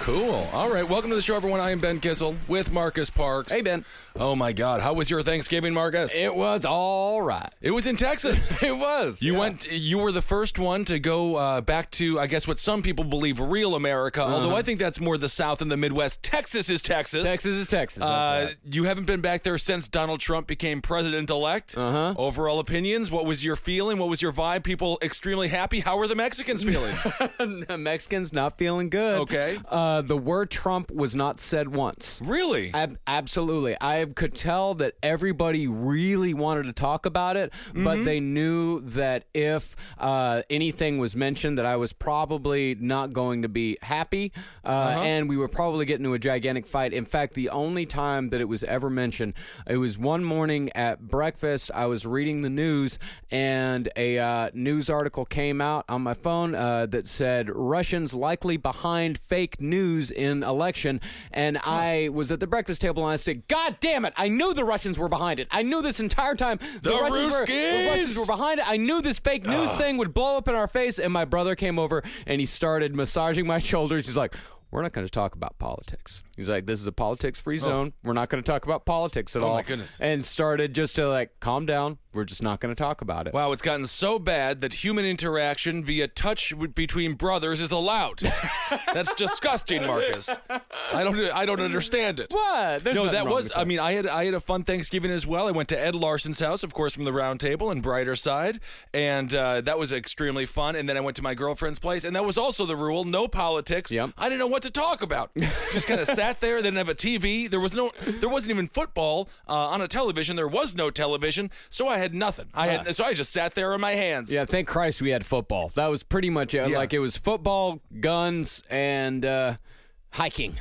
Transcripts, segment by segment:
Cool. All right. Welcome to the show, everyone. I am Ben Kissel with Marcus Parks. Hey, Ben. Oh, my God. How was your Thanksgiving, Marcus? It was all right. It was in Texas. It was. You yeah. went. You were the first one to go uh, back to, I guess, what some people believe real America. Although I think that's more the South and the Midwest. Texas is Texas. Uh-huh. Texas is Texas. Uh, right. You haven't been back there since Donald Trump became president elect. Uh-huh. Overall opinions. What was your feeling? What was your vibe? People extremely happy. How are the Mexicans feeling? Mexicans not feeling good. Okay. Uh, the word Trump was not said once. really? Ab- absolutely. I could tell that everybody really wanted to talk about it, but they knew that if uh, anything was mentioned, that I was probably not going to be happy, uh, and we were probably getting into a gigantic fight. In fact, the only time that it was ever mentioned, it was one morning at breakfast. I was reading the news, and a uh, news article came out on my phone uh, that said Russians likely behind fake news in election, and I was at the breakfast table and I said, "God damn it! I knew the Russians were behind it. I knew this entire time The Russians were, the Russians were behind it. I knew this fake news thing would blow up in our face." And my brother came over and he started massaging my shoulders. He's like. We're not going to talk about politics. He's like, "This is a politics-free zone. We're not going to talk about politics at Oh, all." my goodness. And started just to like, calm down. We're just not going to talk about it. Wow, it's gotten so bad that human interaction via touch w- between brothers is allowed. That's disgusting, Marcus. I don't I don't understand it. What? There's no, nothing that wrong was with I mean, I had I had a fun Thanksgiving as well. I went to Ed Larson's house, of course, from the round table and brighter side, and uh, that was extremely fun. And then I went to my girlfriend's place, and that was also the rule: no politics. Yep. I didn't know what to talk about. Just kind of sat there. They Didn't have a TV. There was no. There wasn't even football uh, on a television. There was no television, so I had nothing. I had so I just sat there on my hands. Yeah, thank Christ we had football. That was pretty much it. Yeah. Like it was football, guns, and uh, hiking,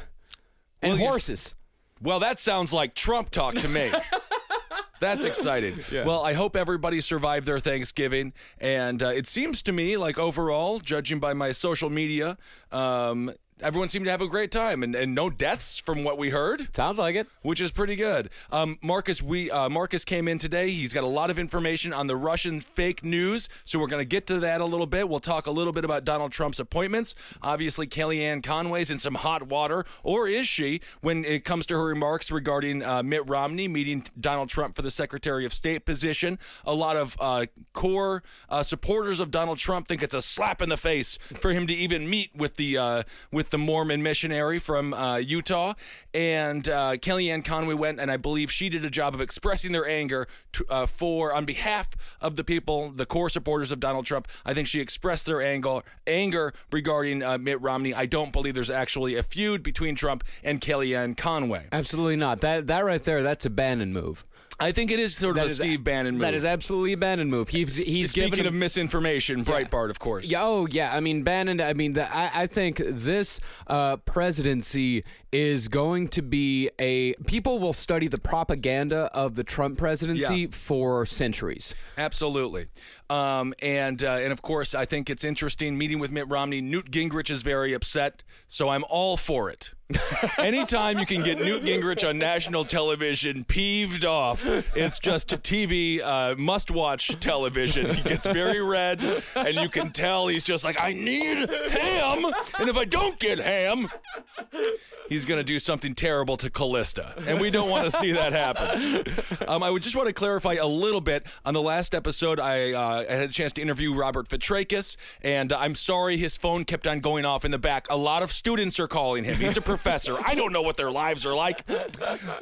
and Well, you- horses. Well, that sounds like Trump talk to me. That's exciting. Well, I hope everybody survived their Thanksgiving. And uh, it seems to me like overall, judging by my social media, um, everyone seemed to have a great time and, and no deaths from what we heard. Sounds like it. Which is pretty good. Um, Marcus, we uh, Marcus came in today. He's got a lot of information on the Russian fake news, so we're going to get to that a little bit. We'll talk a little bit about Donald Trump's appointments. Obviously, Kellyanne Conway's in some hot water, or is she? When it comes to her remarks regarding uh, Mitt Romney meeting Donald Trump for the Secretary of State position, a lot of uh, core uh, supporters of Donald Trump think it's a slap in the face for him to even meet with the uh, with the Mormon missionary from uh, Utah. And uh, Kellyanne Conway went, and I believe she did a job of expressing their anger to, uh, for on behalf of the people, the core supporters of Donald Trump. I think she expressed their anger anger regarding uh, Mitt Romney. I don't believe there's actually a feud between Trump and Kellyanne Conway. Absolutely not. That that right there, that's a Bannon move. I think it is sort of a is- Steve Bannon move. That is absolutely a Bannon move. He's he's Speaking given of misinformation, Breitbart, of course. Yeah, oh yeah. I mean, Bannon. I mean, the, I, I think this uh, presidency is going to be a. People will study the propaganda of the Trump presidency Yeah. for centuries. Absolutely, um, and uh, and of course, I think it's interesting meeting with Mitt Romney. Newt Gingrich is very upset, so I'm all for it. Anytime you can get Newt Gingrich on national television peeved off, it's just TV uh, must-watch television. He gets very red, and you can tell he's just like, I need ham, and if I don't get ham, he's going to do something terrible to Callista, and we don't want to see that happen. Um, I would just want to clarify a little bit. On the last episode, I, uh, I had a chance to interview Robert Fitrakis, and I'm sorry his phone kept on going off in the back. A lot of students are calling him. He's a professor. I don't know what their lives are like.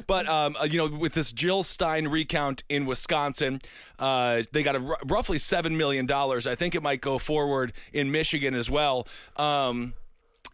But um, uh, you know, with this Jill Stein recount in Wisconsin, uh, they got a r- roughly seven million dollars. I think it might go forward in Michigan as well. Um,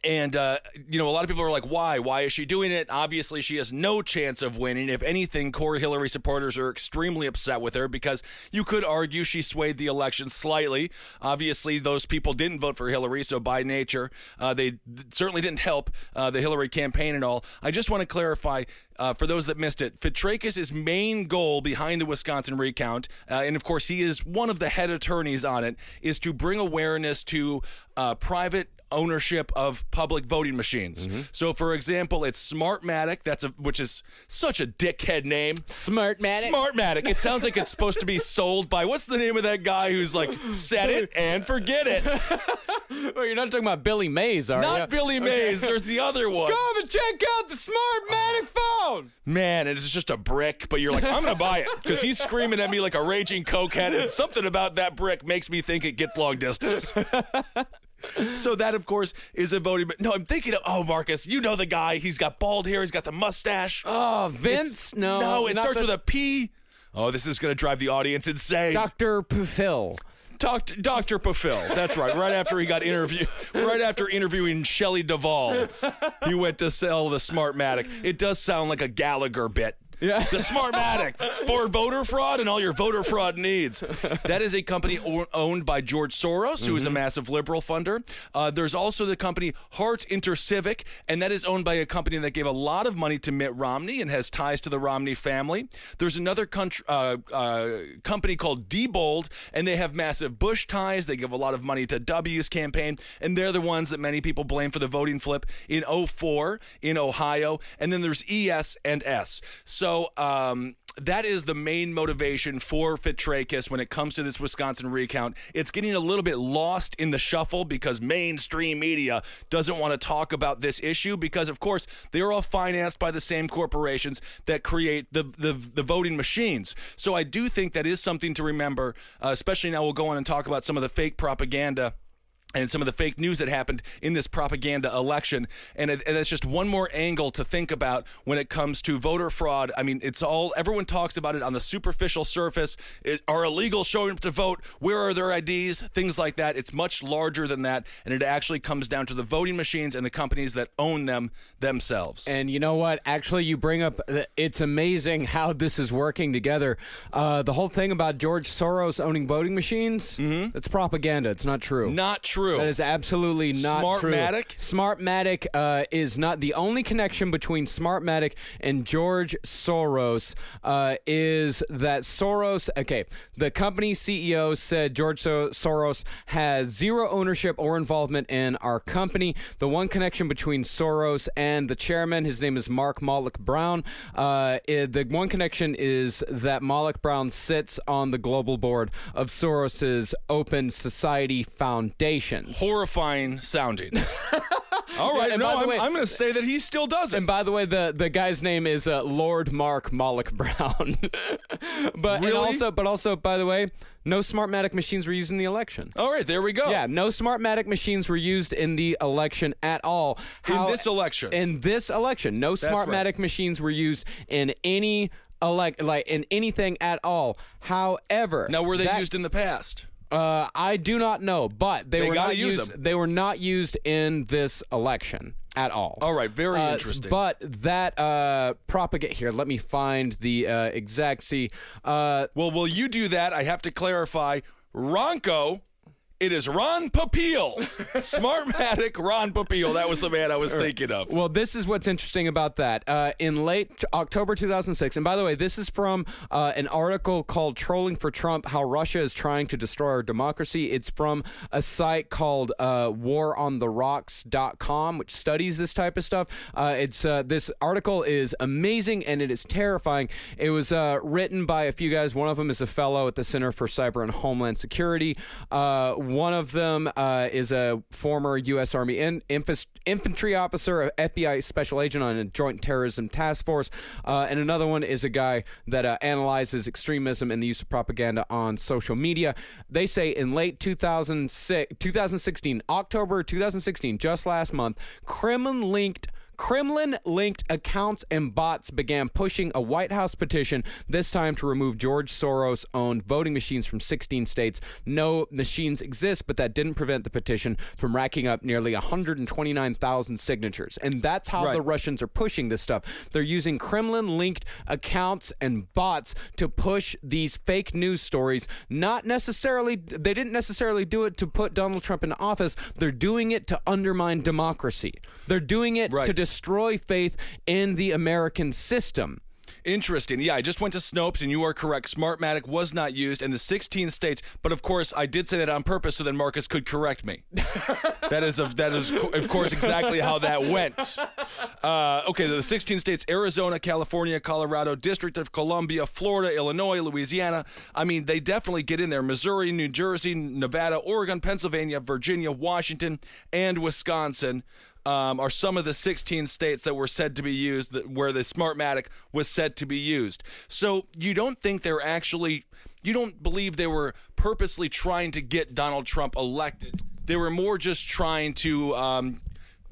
and, uh, you know, a lot of people are like, why? Why is she doing it? Obviously, she has no chance of winning. If anything, core Hillary supporters are extremely upset with her because you could argue she swayed the election slightly. Obviously, those people didn't vote for Hillary, so by nature, uh, they d- certainly didn't help uh, the Hillary campaign at all. I just want to clarify. Uh, for those that missed it, Fitrakis' main goal behind the Wisconsin recount, uh, and of course he is one of the head attorneys on it, is to bring awareness to uh, private ownership of public voting machines. Mm-hmm. So, for example, it's Smartmatic. That's a which is such a dickhead name. Smartmatic. Smartmatic. It sounds like it's supposed to be sold by what's the name of that guy who's like set it and forget it. Well, you're not talking about Billy Mays, are you? Not Billy Mays. There's the other one. Come and check out the Smartmatic phone. Man, and it's just a brick, but you're like, I'm gonna buy it because he's screaming at me like a raging cokehead, and something about that brick makes me think it gets long distance. so that, of course, is a voting. But no, I'm thinking of oh, Marcus, you know the guy. He's got bald hair. He's got the mustache. Oh, Vince? no, no, it starts the- with a P. Oh, this is gonna drive the audience insane. Dr. Pufil. Doc- Dr. Pafil. That's right. Right after he got interviewed, right after interviewing Shelley Duvall, he went to sell the Smartmatic. It does sound like a Gallagher bit. Yeah. The Smartmatic for voter fraud and all your voter fraud needs. That is a company owned by George Soros, who is a massive liberal funder. Uh, there's also the company Hart InterCivic, and that is owned by a company that gave a lot of money to Mitt Romney and has ties to the Romney family. There's another country, uh, uh, company called Diebold, and they have massive Bush ties. They give a lot of money to W's campaign, and they're the ones that many people blame for the voting flip in 04 in Ohio. And then there's ES and S. So, um, that is the main motivation for Fitrakis when it comes to this Wisconsin recount. It's getting a little bit lost in the shuffle because mainstream media doesn't want to talk about this issue because, of course, they're all financed by the same corporations that create the, the, the voting machines. So I do think that is something to remember, uh, especially now we'll go on and talk about some of the fake propaganda and some of the fake news that happened in this propaganda election. And, it, and it's just one more angle to think about when it comes to voter fraud. I mean, it's all, everyone talks about it on the superficial surface. It, are illegal showing up to vote? Where are their IDs? Things like that. It's much larger than that. And it actually comes down to the voting machines and the companies that own them themselves. And you know what? Actually, you bring up it's amazing how this is working together. Uh, the whole thing about George Soros owning voting machines, mm-hmm. it's propaganda. It's not true. Not true. That is absolutely not true. Smartmatic? Smartmatic uh, is not the only connection between Smartmatic and George Soros. Uh, is that Soros? Okay, the company CEO said George so- Soros has zero ownership or involvement in our company. The one connection between Soros and the chairman, his name is Mark Malloch Brown. Uh, it- the one connection is that Malloch Brown sits on the global board of Soros's Open Society Foundation. Horrifying sounding. All right, and no, by the I'm, way- I'm going to say that he still does it. And by the way, the, the guy's name is uh, Lord Mark Malloch Brown. but Really? also, but also, by the way, no Smartmatic machines were used in the election. All right, there we go. Yeah, no Smartmatic machines were used in the election at all. In this election. In this election, no right. Smartmatic machines were used in any elect like in anything at all. However, Now, were they that- used in the past? Uh, I do not know, but they, They were gotta not use used. them. They were not used in this election at all. All right, very Uh, interesting. But that uh, propagate here. Let me find the uh, exact. See, uh, Well, will you do that? I have to clarify. Ronco, it is Ron Popeil. Smartmatic Ron Popeil. That was the man I was thinking of. Well, this is what's interesting about that. Uh, in late October 2006, and by the way, this is from uh, an article called Trolling for Trump How Russia is Trying to Destroy Our Democracy. It's from a site called uh, warontherocks.com, which studies this type of stuff. Uh, it's uh, This article is amazing and it is terrifying. It was uh, written by a few guys. One of them is a fellow at the Center for Cyber and Homeland Security. One of them uh, is a former U.S. Army in, infas- infantry officer, a FBI special agent on a joint terrorism task force, uh, and another one is a guy that uh, analyzes extremism and the use of propaganda on social media. They say in late 2006, 2016, October 2016, just last month, Kremlin linked Kremlin linked accounts and bots began pushing a White House petition, this time to remove George Soros owned voting machines from 16 states. No machines exist, but that didn't prevent the petition from racking up nearly 129,000 signatures. And that's how Right. the Russians are pushing this stuff. They're using Kremlin linked accounts and bots to push these fake news stories. Not necessarily, they didn't necessarily do it to put Donald Trump in office. They're doing it to undermine democracy. They're doing it Right. to destroy faith in the American system. Interesting. Yeah, I just went to Snopes, and you are correct. Smartmatic was not used in the 16 states, but of course, I did say that on purpose so that Marcus could correct me. that is, of, that is, of course, exactly how that went. Uh, okay, the 16 states: Arizona, California, Colorado, District of Columbia, Florida, Illinois, Louisiana. I mean, they definitely get in there. Missouri, New Jersey, Nevada, Oregon, Pennsylvania, Virginia, Washington, and Wisconsin um, are some of the 16 states that were said to be used, that, where the Smartmatic was said to be used. So you don't think they're actually, you don't believe they were purposely trying to get Donald Trump elected. They were more just trying to. Um,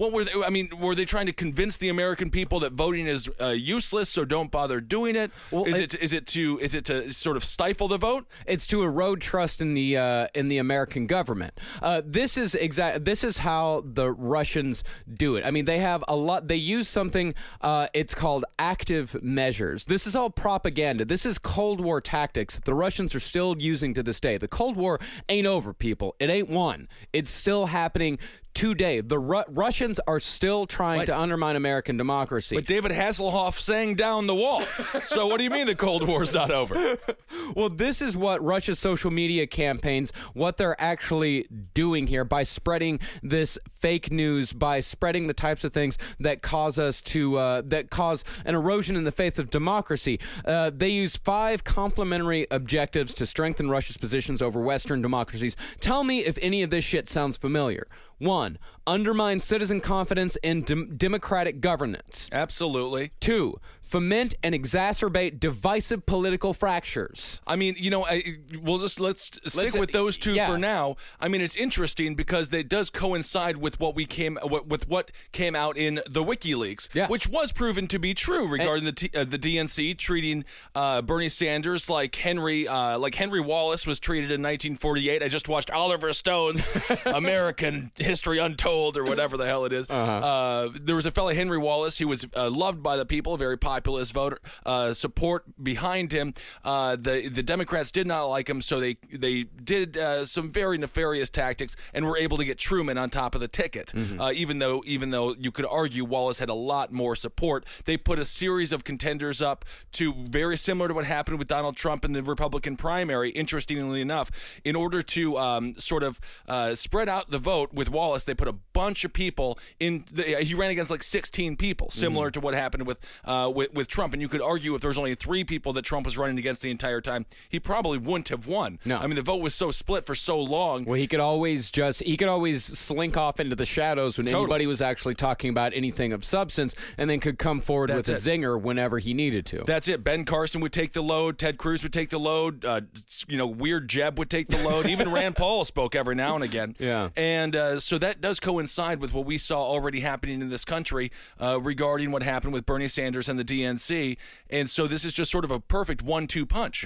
what were they? I mean, were they trying to convince the American people that voting is uh, useless, so don't bother doing it? Well, is it- it is it to is it to sort of stifle the vote? It's to erode trust in the uh, in the American government. Uh, this is exact. This is how the Russians do it. I mean, they have a lot. They use something. Uh, it's called active measures. This is all propaganda. This is Cold War tactics that the Russians are still using to this day. The Cold War ain't over, people. It ain't won. It's still happening today. The Ru- Russians are still trying to undermine American democracy. But David Hasselhoff sang down the wall. so what do you mean the Cold War's not over? Well, this is what Russia's social media campaigns, what they're actually doing here by spreading this fake news, by spreading the types of things that cause us to, uh, that cause an erosion in the faith of democracy. Uh, they use five complementary objectives to strengthen Russia's positions over Western democracies. Tell me if any of this shit sounds familiar. One, undermine citizen confidence in dem- democratic governance. Absolutely. Two, foment and exacerbate divisive political fractures. I mean, you know, I, we'll just let's stick Let's- with those two yeah. for now. I mean, it's interesting because it does coincide with what we came with what came out in the WikiLeaks, Yeah. which was proven to be true regarding the T, uh, the DNC treating uh, Bernie Sanders like Henry uh, like Henry Wallace was treated in 1948. I just watched Oliver Stone's American History Untold or whatever the hell it is. Uh, there was a fellow Henry Wallace. who was uh, loved by the people, very populist voter uh, support behind him. Uh, the the Democrats did not like him, so they they did uh, some very nefarious tactics and were able to get Truman on top of the ticket. Uh, even though even though you could argue Wallace had a lot more support, they put a series of contenders up to very similar to what happened with Donald Trump in the Republican primary. Interestingly enough, in order to um, sort of uh, spread out the vote with Wallace, they put a bunch of people in. The, he ran against like 16 people, similar to what happened with, uh, with with Trump. And you could argue if there was only three people that Trump was running against the entire time, he probably wouldn't have won. No. I mean the vote was so split for so long. Well, he could always just he could always slink off into the shadows when Totally. anybody was actually talking about anything of substance, and then could come forward That's with a zinger whenever he needed to. That's it. Ben Carson would take the load. Ted Cruz would take the load. Uh, you know, Weird Jeb would take the load. Even Rand Paul spoke every now and again. Yeah. And uh, so that does coincide with what we saw already happening in this country uh, regarding what happened with Bernie Sanders and the DNC. And so this is just sort of a perfect one-two punch.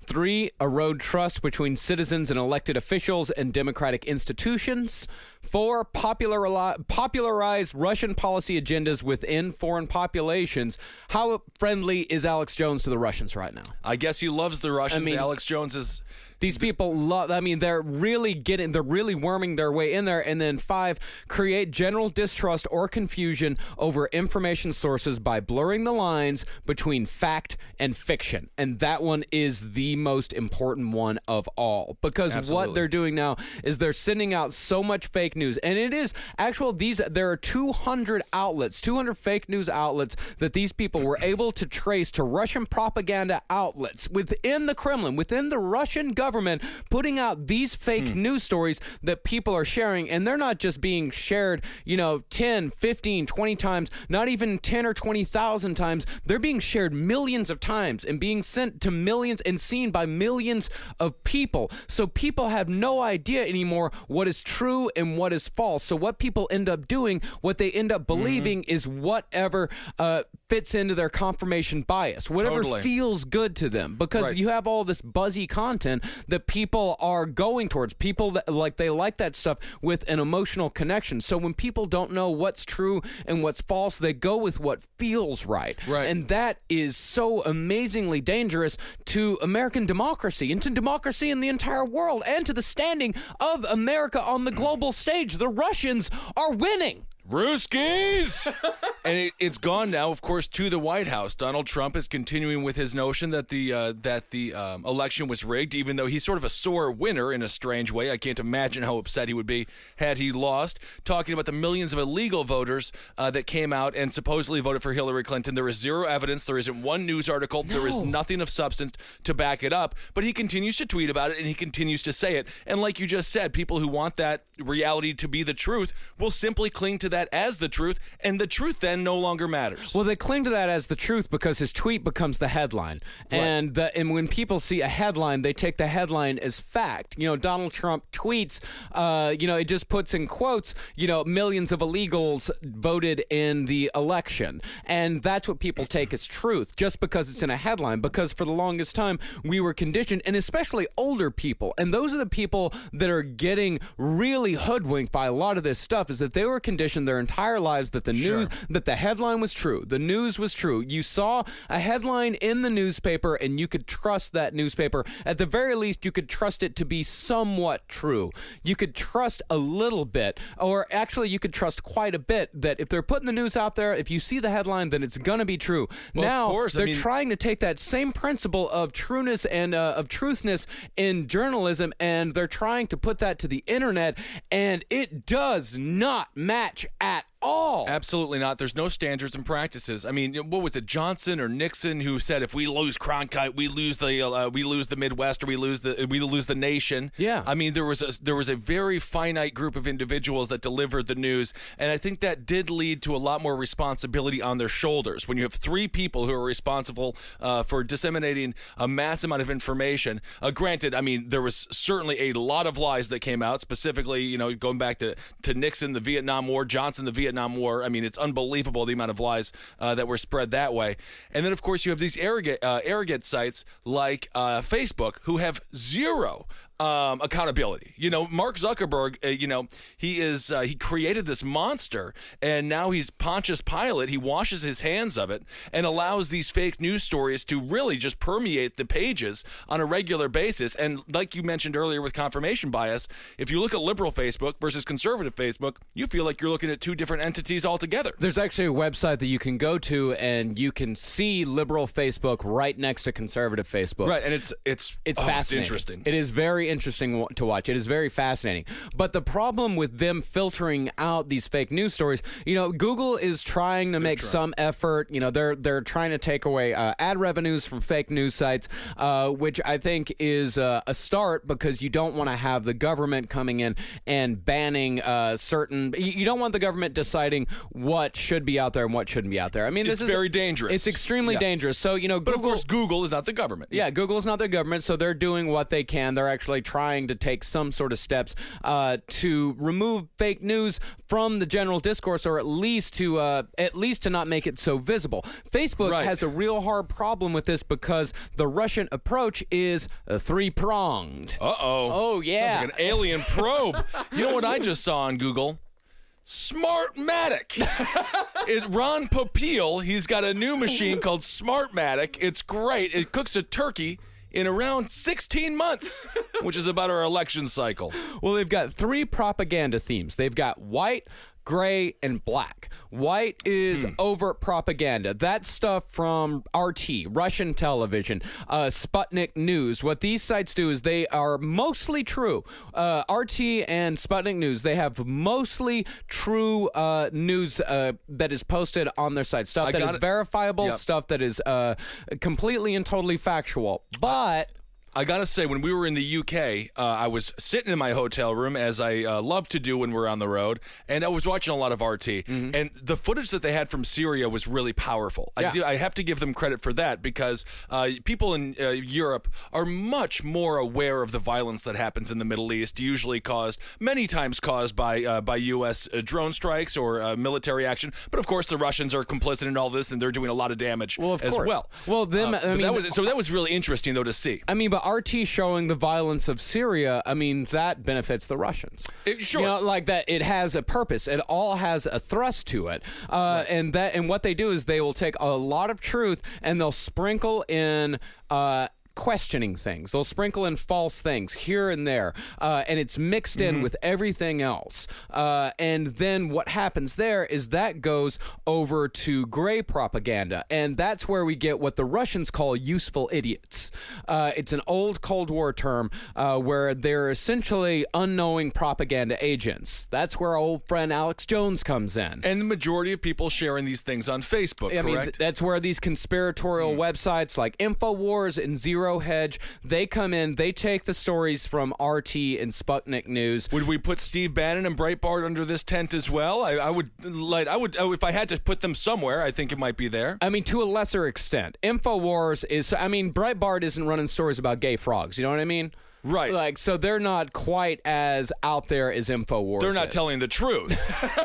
Three, erode trust between citizens and elected officials and democratic institutions. Four, populari- popularize Russian policy agendas within foreign populations. How friendly is Alex Jones to the Russians right now? I guess he loves the Russians. I mean- Alex Jones is. These people love, I mean, they're really getting, they're really worming their way in there. And then five, create general distrust or confusion over information sources by blurring the lines between fact and fiction. And that one is the most important one of all because what they're doing now is they're sending out so much fake news. And it is actual, these, there are 200 outlets, 200 fake news outlets that these people were able to trace to Russian propaganda outlets within the Kremlin, within the Russian government, putting out these fake Hmm. news stories that people are sharing. And they're not just being being shared, you know, 10, 15, 20 times, not even 10 or 20,000 times. They're being shared millions of times and being sent to millions and seen by millions of people. So people have no idea anymore what is true and what is false. So what people end up doing, what they end up believing is whatever uh, fits into their confirmation bias, whatever Totally. feels good to them because Right. you have all this buzzy content that people are going towards. People that like they like that stuff with an emotional connection. So when people don't know what's true and what's false, they go with what feels right. Right. And that is so amazingly dangerous to American democracy and to democracy in the entire world and to the standing of America on the global stage. The Russians are winning. Ruskies! and it, it's gone now, of course, to the White House. Donald Trump is continuing with his notion that the uh, that the um, election was rigged, even though he's sort of a sore winner in a strange way. I can't imagine how upset he would be had he lost. Talking about the millions of illegal voters uh, that came out and supposedly voted for Hillary Clinton. There is zero evidence. There isn't one news article. There is nothing of substance to back it up. But he continues to tweet about it and he continues to say it. And like you just said, people who want that reality to be the truth will simply cling to that as the truth, and the truth then no longer matters. Well, they cling to that as the truth because his tweet becomes the headline, and the, and when people see a headline, they take the headline as fact. You know, Donald Trump tweets. Uh, you know, it just puts in quotes. You know, millions of illegals voted in the election, and that's what people take as truth, just because it's in a headline. Because for the longest time, we were conditioned, and especially older people, and those are the people that are getting really hoodwinked by a lot of this stuff. Is that they were conditioned their entire lives that the news that the headline was true. The news was true. You saw a headline in the newspaper and you could trust that newspaper. At the very least, you could trust it to be somewhat true. You could trust a little bit, or actually, you could trust quite a bit that if they're putting the news out there, if you see the headline, then it's going to be true. Well, now, course. They're mean- trying to take that same principle of trueness and uh, of truthness in journalism and they're trying to put that to the internet, and it does not match at all. Absolutely not. There's no standards and practices. I mean, what was it, Johnson or Nixon, who said if we lose Cronkite, we lose the uh, we lose the Midwest or we lose the we lose the nation. Yeah. I mean, there was a there was a very finite group of individuals that delivered the news, and I think that did lead to a lot more responsibility on their shoulders. When you have three people who are responsible uh, for disseminating a mass amount of information. Uh, granted, I mean, there was certainly a lot of lies that came out. Specifically, you know, going back to to Nixon, the Vietnam War, Johnson, the Vietnam War. I mean, it's unbelievable the amount of lies uh, that were spread that way. And then, of course, you have these arrogant, uh, arrogant sites like uh, Facebook who have zero um, accountability. You know, Mark Zuckerberg. Uh, you know, he is uh, he created this monster, and now he's Pontius Pilate. He washes his hands of it and allows these fake news stories to really just permeate the pages on a regular basis. And like you mentioned earlier with confirmation bias, if you look at liberal Facebook versus conservative Facebook, you feel like you're looking at two different entities altogether. There's actually a website that you can go to and you can see liberal Facebook right next to conservative Facebook. Right, and it's it's It's oh, fascinating. interesting. It is very interesting to watch. It is very fascinating. But the problem with them filtering out these fake news stories, you know, Google is trying to make some effort. You know, they're they're trying to take away uh, ad revenues from fake news sites, uh, which I think is uh, a start because you don't want to have the government coming in and banning uh, certain. You don't want the government deciding what should be out there and what shouldn't be out there. I mean, It's this is very dangerous. It's extremely Yeah. dangerous. So you know, but of course, Google is not the government. yeah, Google is not the government, so they're doing what they can. They're actually trying to take some sort of steps uh, to remove fake news from the general discourse, or at least to uh, at least to not make it so visible. Facebook Right. has a real hard problem with this because the Russian approach is three pronged. Uh oh. Oh, yeah. Like an alien probe. you know what I just saw on Google? Smartmatic. it's Ron Popeil. He's got a new machine called Smartmatic. It's great. It cooks a turkey in around 16 months, which is about our election cycle. Well, they've got three propaganda themes. They've got white, gray, and black. White is overt propaganda. That stuff from RT, Russian television, uh, Sputnik News. What these sites do is they are mostly true. Uh, RT and Sputnik News, they have mostly true uh, news uh, that is posted on their site. Stuff I that is it. verifiable, Yep. stuff that is uh, completely and totally factual. But I gotta say, when we were in the UK, uh, I was sitting in my hotel room as I uh, love to do when we're on the road, and I was watching a lot of RT. And the footage that they had from Syria was really powerful. I, do, I have to give them credit for that because uh, people in uh, Europe are much more aware of the violence that happens in the Middle East, usually caused many times caused by uh, by U.S. uh, drone strikes or uh, military action. But of course, the Russians are complicit in all this, and they're doing a lot of damage Well, of as course. well. Well, them- I mean, that was, so that was really interesting though to see. I mean, but RT showing the violence of Syria, I mean, that benefits the Russians. It- sure. You know, like that, it has a purpose. It all has a thrust to it. Uh, And that, and what they do is they will take a lot of truth and they'll sprinkle in. Uh, questioning things. They'll sprinkle in false things here and there uh, and it's mixed in with everything else. Uh, and then what happens there is that goes over to gray propaganda and that's where we get what the russians call useful idiots. Uh, it's an old cold war term uh, where they're essentially unknowing propaganda agents. That's where our old friend alex jones comes in. And the majority of people sharing these things on Facebook, I mean, th- correct? that's where these conspiratorial websites like InfoWars and Zero Hedge, they come in, they take the stories from RT and Sputnik News. would we put Steve Bannon and Breitbart under this tent as well? I, I would like I would oh, if I had to put them somewhere. I think it might be there. I mean, to a lesser extent, InfoWars is. I mean, Breitbart isn't running stories about gay frogs. You know what I mean? Right. Like, so they're not quite as out there as InfoWars. They're not is. telling the truth,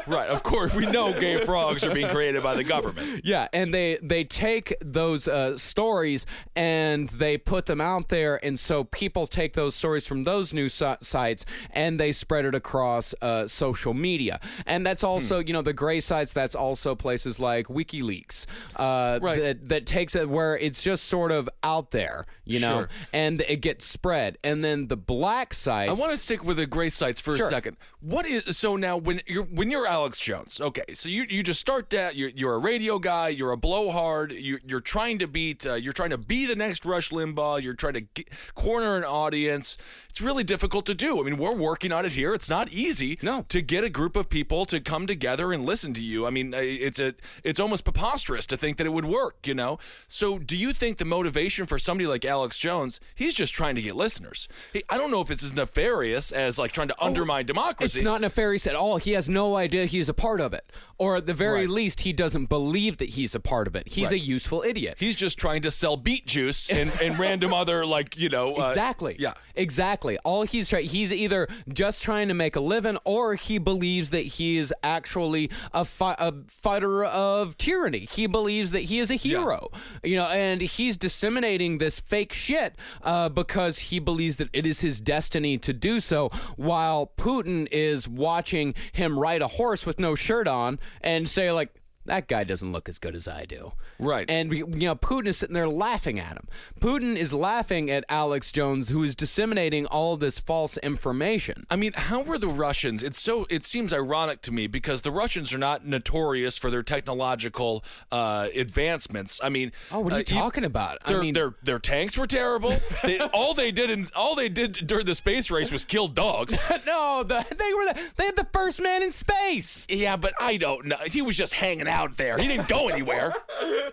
right? Of course, we know gay frogs are being created by the government. Yeah, and they they take those uh, stories and they put them out there, and so people take those stories from those news si- sites and they spread it across uh, social media, and that's also Hmm. you know the gray sites. That's also places like WikiLeaks, uh, Right. That that takes it where it's just sort of out there, you know, Sure. and it gets spread, and then the black sites. I want to stick with the gray sites for Sure. a second. What is so now when you're when you're Alex Jones? Okay, so you you just start that you're, you're a radio guy, you're a blowhard, you, you're trying to beat, uh, you're trying to be the next Rush Limbaugh, you're trying to get, corner an audience. It's really difficult to do. I mean, we're working on it here. It's not easy No. to get a group of people to come together and listen to you. I mean, it's a it's almost preposterous to think that it would work. You know. So, do you think the motivation for somebody like Alex Jones? He's just trying to get listeners. He, I don't know if it's as nefarious as like trying to undermine democracy. Oh, It's not nefarious at all. He has no idea he's a part of it. Or at the very Right. least, he doesn't believe that he's a part of it. He's a useful idiot. He's just trying to sell beet juice and, and random other like you know uh, Exactly. yeah. Exactly. All he's trying he's either just trying to make a living or he believes that he is actually a, fi- a fighter of tyranny. He believes that he is a hero. You know, and he's disseminating this fake shit uh, because he believes that it is his destiny to do so while Putin is watching him ride a horse with no shirt on and say like that guy doesn't look as good as I do. Right. And you know, Putin is sitting there laughing at him. Putin is laughing at Alex Jones, who is disseminating all this false information. I mean, how were the Russians? It's so. It seems ironic to me because the Russians are not notorious for their technological uh, advancements. I mean, Oh, what are you uh, talking about? I Their, mean- their their tanks were terrible. They, all they did in all they did during the space race was kill dogs. no, the, they were the, they had the first man in space. yeah, but I don't know. He was just hanging out there. He didn't go anywhere.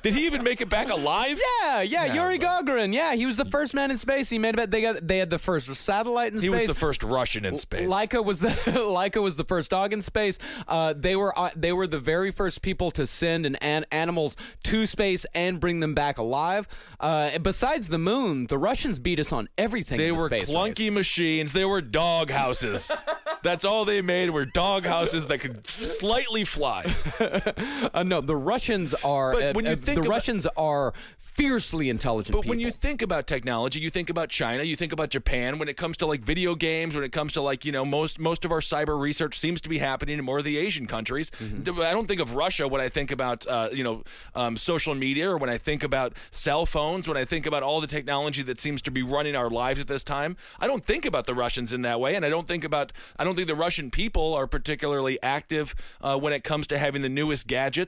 Did he even make it back alive? Yeah, yeah, Yuri Gagarin. Yeah, he was the first man in space. He made it. They got they had the first satellite in space. He space. was the first Russian in space. Laika was the Laika was the first dog in space. Uh, they were uh, they were the very first people to send an, an animals to space and bring them back alive. Uh, besides the moon, the Russians beat us on everything. They in the were space clunky race. machines. They were dog houses. That's all they made were dog houses that could slightly fly. Uh, no, the Russians are. But uh, when you uh, think the about- Russians are fiercely intelligent. But when you think about technology, you think about China, you think about Japan. When it comes to like video games, when it comes to like you know most most of our cyber research seems to be happening in more of the Asian countries. Mm-hmm. I don't think of Russia when I think about uh, you know um, social media or when I think about cell phones. When I think about all the technology that seems to be running our lives at this time, I don't think about the Russians in that way, and I don't think about I don't think the Russian people are particularly active uh, when it comes to having the newest gadgets.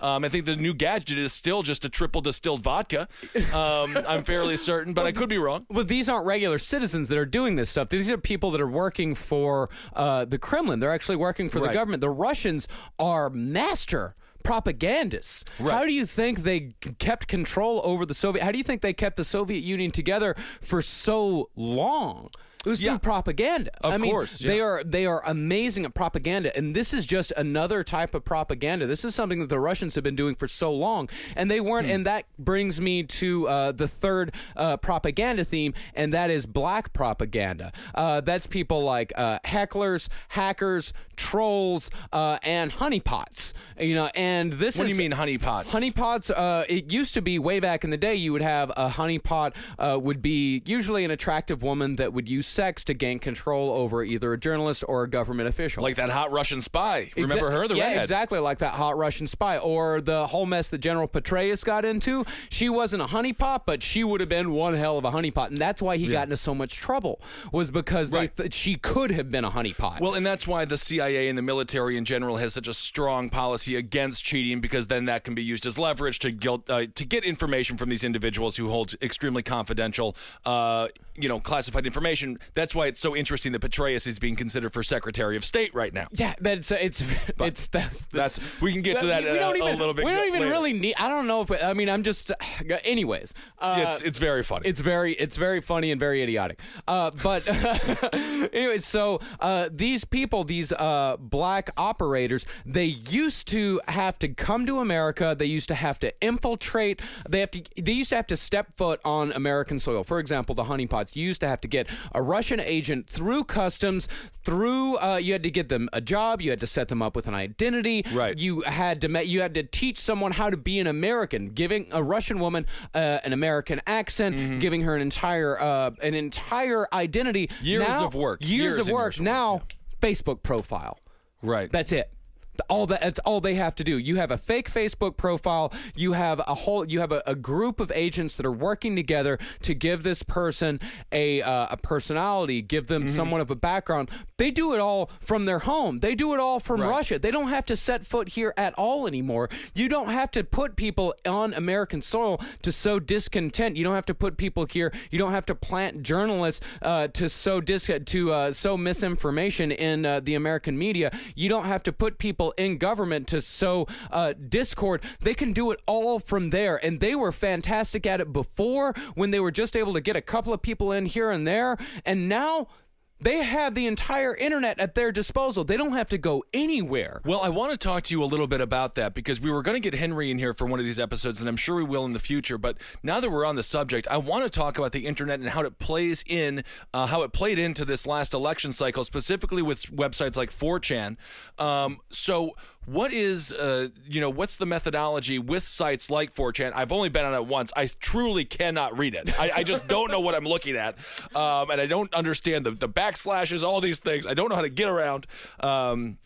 Um, I think the new gadget is still just a triple distilled vodka. Um, I'm fairly certain, but I could be wrong. Well, these aren't regular citizens that are doing this stuff. These are people that are working for uh, the Kremlin. They're actually working for the government. The Russians are master propagandists. How do you think they kept control over the Soviet? How do you think they kept the Soviet Union together for so long? It was Yeah. through propaganda. Of I mean, course, they are they are amazing at propaganda, and this is just another type of propaganda. This is something that the Russians have been doing for so long, and they weren't. Hmm. And that brings me to uh, the third uh, propaganda theme, and that is black propaganda. Uh, that's people like uh, hecklers, hackers, trolls, uh, and honeypots. You know, and this What do you mean honeypots? Honeypots. Uh, it used to be way back in the day. You would have a honeypot. Uh, would be usually an attractive woman that would use sex to gain control over either a journalist or a government official. Like that hot Russian spy. Remember her, the yeah, redhead? exactly like that hot Russian spy, or the whole mess that General Petraeus got into. She wasn't a honeypot, but she would have been one hell of a honeypot, and that's why he got into so much trouble. Was because Right. they th- she could have been a honeypot. Well, and that's why the CIA and the military in general has such a strong policy against cheating, because then that can be used as leverage to guilt, uh, to get information from these individuals who hold extremely confidential, uh, you know, classified information. That's why it's so interesting that Petraeus is being considered for Secretary of State right now. yeah, that's uh, it's it's that's, That's we can get to that we, don't a even, little bit. We don't even later. really need. I don't know if I mean. I'm just. Anyways, uh, It's it's very funny. It's very it's very funny and very idiotic. Uh, but anyway, so uh, these people, these uh, black operators, they used to have to come to America. They used to have to infiltrate. They have to. They used to have to step foot on American soil. For example, the You used to have to get a Russian agent through customs. Through uh, you had to get them a job. You had to set them up with an identity. Right. You had to. You had to teach someone how to be an American, giving a Russian woman uh, an American accent, Mm-hmm. giving her an entire uh, an entire identity. Years Now- of work. Years, Years of work. years of work, now, Facebook profile. right. That's it. All that that's all they have to do. You have a fake Facebook profile. You have a whole. You have a, a group of agents that are working together to give this person a uh, a personality, give them Mm-hmm. somewhat of a background. They do it all from their home. They do it all from Right. Russia. They don't have to set foot here at all anymore. You don't have to put people on American soil to sow discontent. You don't have to put people here. You don't have to plant journalists uh, to sow dis- to uh, sow misinformation in uh, the American media. You don't have to put people in government to sow uh, discord. They can do it all from there, and they were fantastic at it before when they were just able to get a couple of people in here and there, and now. They have the entire internet at their disposal. They don't have to go anywhere. Well, I want to talk to you a little bit about that because we were going to get Henry in here for one of these episodes, and I'm sure we will in the future. But now that we're on the subject, I want to talk about the internet and how it plays in, uh, how it played into this last election cycle, specifically with websites like 4chan. Um, so, what is, uh, you know, what's the methodology with sites like 4chan? I've only been on it once. I truly cannot read it. I, I just don't know what I'm looking at, um, and I don't understand the the backslashes, all these things. I don't know how to get around. Um,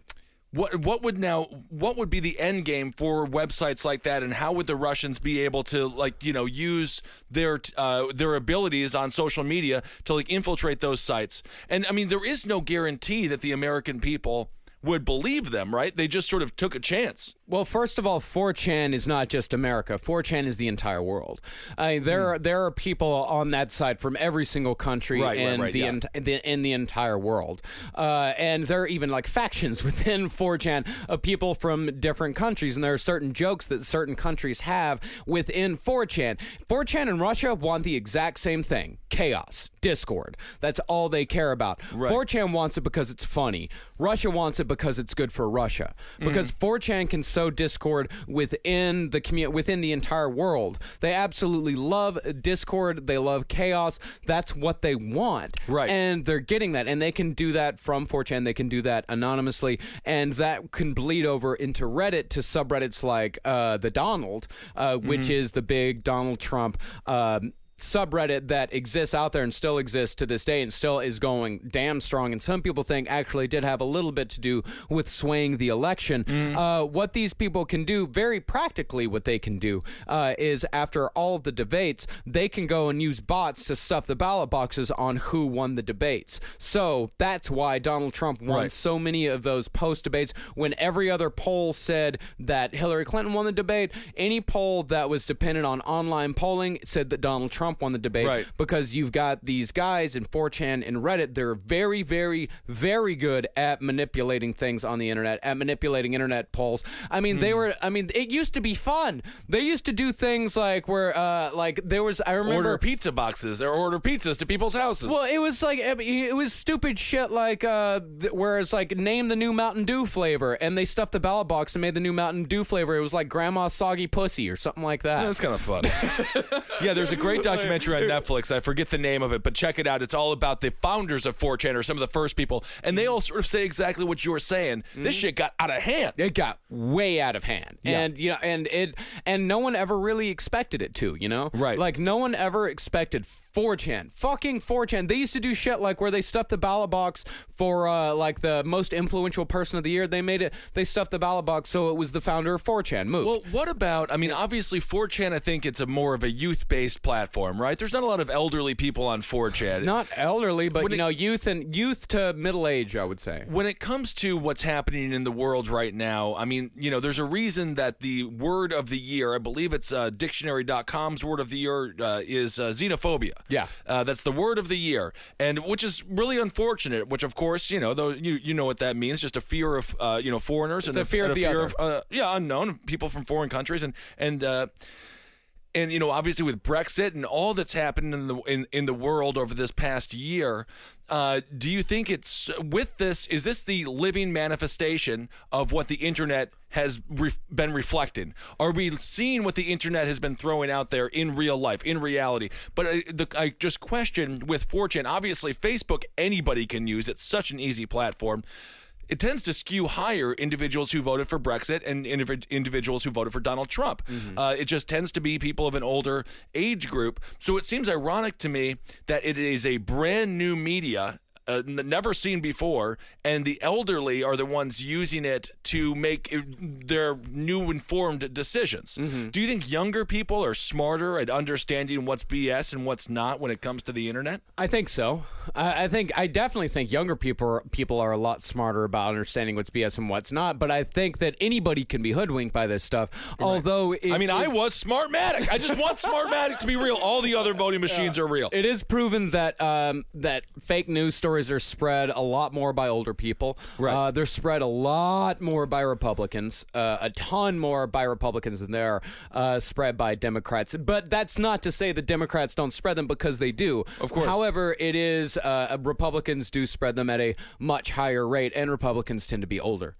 what what would now what would be the end game for websites like that, and how would the Russians be able to like you know use their uh, their abilities on social media to like infiltrate those sites? And I mean, there is no guarantee that the American people would believe them, right? They just sort of took a chance. Well, first of all, 4chan is not just America. 4chan is the entire world. I mean, there are there are people on that site from every single country. Right, right, in right, the, yeah. ent- the in the entire world, uh, and there are even like factions within 4chan of people from different countries, and there are certain jokes that certain countries have within 4chan. 4chan and Russia want the exact same thing: chaos, discord. That's all they care about. Right. 4chan wants it because it's funny. Russia wants it because it's good for Russia. Because 4chan can sow discord within the commu- within the entire world. They absolutely love discord. They love chaos. That's what they want. Right. And they're getting that. And they can do that from 4chan. They can do that anonymously. And that can bleed over into Reddit to subreddits like uh, the Donald, uh, which is the big Donald Trump. Um, subreddit that exists out there and still exists to this day and still is going damn strong. And some people think actually did have a little bit to do with swaying the election. Uh, what these people can do, very practically, what they can do uh, is after all of the debates, they can go and use bots to stuff the ballot boxes on who won the debates. So that's why Donald Trump won Right. so many of those post debates when every other poll said that Hillary Clinton won the debate. Any poll that was dependent on online polling said that Donald Trump Trump won the debate Right. because you've got these guys in 4chan and Reddit. They're very, very, very good at manipulating things on the internet, at manipulating internet polls. I mean, Hmm. they were. I mean, it used to be fun. They used to do things like where, uh, like there was. I remember Order pizza boxes or order pizzas to people's houses. well, it was like it was stupid shit like uh where it's like name the new Mountain Dew flavor and they stuffed the ballot box and made the new Mountain Dew flavor. It was like grandma's soggy pussy or something like that. That's kind of fun. yeah, there's a great documentary on Netflix. I forget the name of it, but check it out. It's all about the founders of 4chan or some of the first people, and they all sort of say exactly what you were saying. This mm-hmm. shit got out of hand. it got way out of hand and you know and it and no one ever really expected it to you know Right. like no one ever expected 4chan fucking 4chan they used to do shit like where they stuffed the ballot box for uh like the most influential person of the year they made it they stuffed the ballot box so it was the founder of 4chan move Well, what about? I mean, obviously, 4chan. I think it's a more of a youth-based platform, right? There's not a lot of elderly people on 4chan. not elderly but When you it- know youth and youth to middle age i would say when it comes to what's happening in the world right now, I mean, you know, there's a reason that the word of the year, I believe it's uh, dictionary.com's word of the year, uh, is uh, xenophobia. Yeah. Uh, that's the word of the year, and which is really unfortunate, which, of course, you know, though you, you know what that means, just a fear of, uh, you know, foreigners It's and a fear of the fear other. of, uh, yeah, unknown people from foreign countries. And, and, uh, and you know obviously with Brexit and all that's happened in the in, in the world over this past year uh, do you think it's with this is this the living manifestation of what the internet has been reflecting? Are we seeing what the internet has been throwing out there in real life in reality? But I, the, I just question with 4chan obviously Facebook anybody can use. It's such an easy platform it tends to skew higher individuals who voted for Brexit and individ- individuals who voted for Donald Trump. Uh, it just tends to be people of an older age group. So it seems ironic to me that it is a brand new media. Uh, never seen before, and the elderly are the ones using it to make uh, their new informed decisions. Do you think younger people are smarter at understanding what's BS and what's not when it comes to the internet? I think so. I, I think I definitely think younger people are, people are a lot smarter about understanding what's BS and what's not. But I think that anybody can be hoodwinked by this stuff. Although it I mean, I was Smartmatic. I just want Smartmatic to be real. All the other voting machines are real. It is proven that um, that fake news stories are spread a lot more by older people. Right. Uh, they're spread a lot more by Republicans, uh, a ton more by Republicans than they're uh, spread by Democrats. But that's not to say that Democrats don't spread them because they do. Of course. However, it is uh, Republicans do spread them at a much higher rate, and Republicans tend to be older.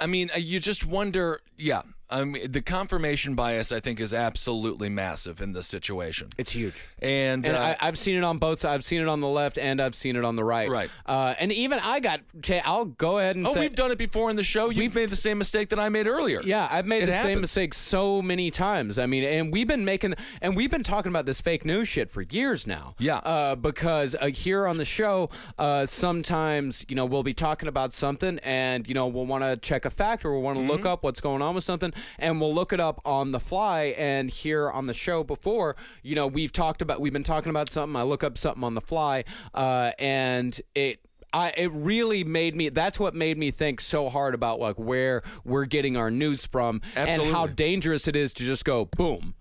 I mean, uh, you just wonder. Yeah, I mean, the confirmation bias, I think, is absolutely massive in this situation. It's huge. And, And uh, I, I've seen it on both sides. I've seen it on the left and I've seen it on the right. Right. Uh, and even I got. I'll go ahead and oh, say. we've done it before in the show. You've made the same mistake that I made earlier. Yeah, I've made It the same mistake so many times. I mean, and we've been making, and we've been talking about this fake news shit for years now. Yeah. Uh, because uh, here on the show, uh, sometimes you know we'll be talking about something, and you know we'll want to check a fact or we'll want to Mm-hmm. look up what's going on with something, and we'll look it up on the fly. And here on the show before, you know, we've talked about, we've been talking about something. I look up something on the fly, uh, and it. I, it really made me. That's what made me think so hard about like where we're getting our news from and how dangerous it is to just go boom.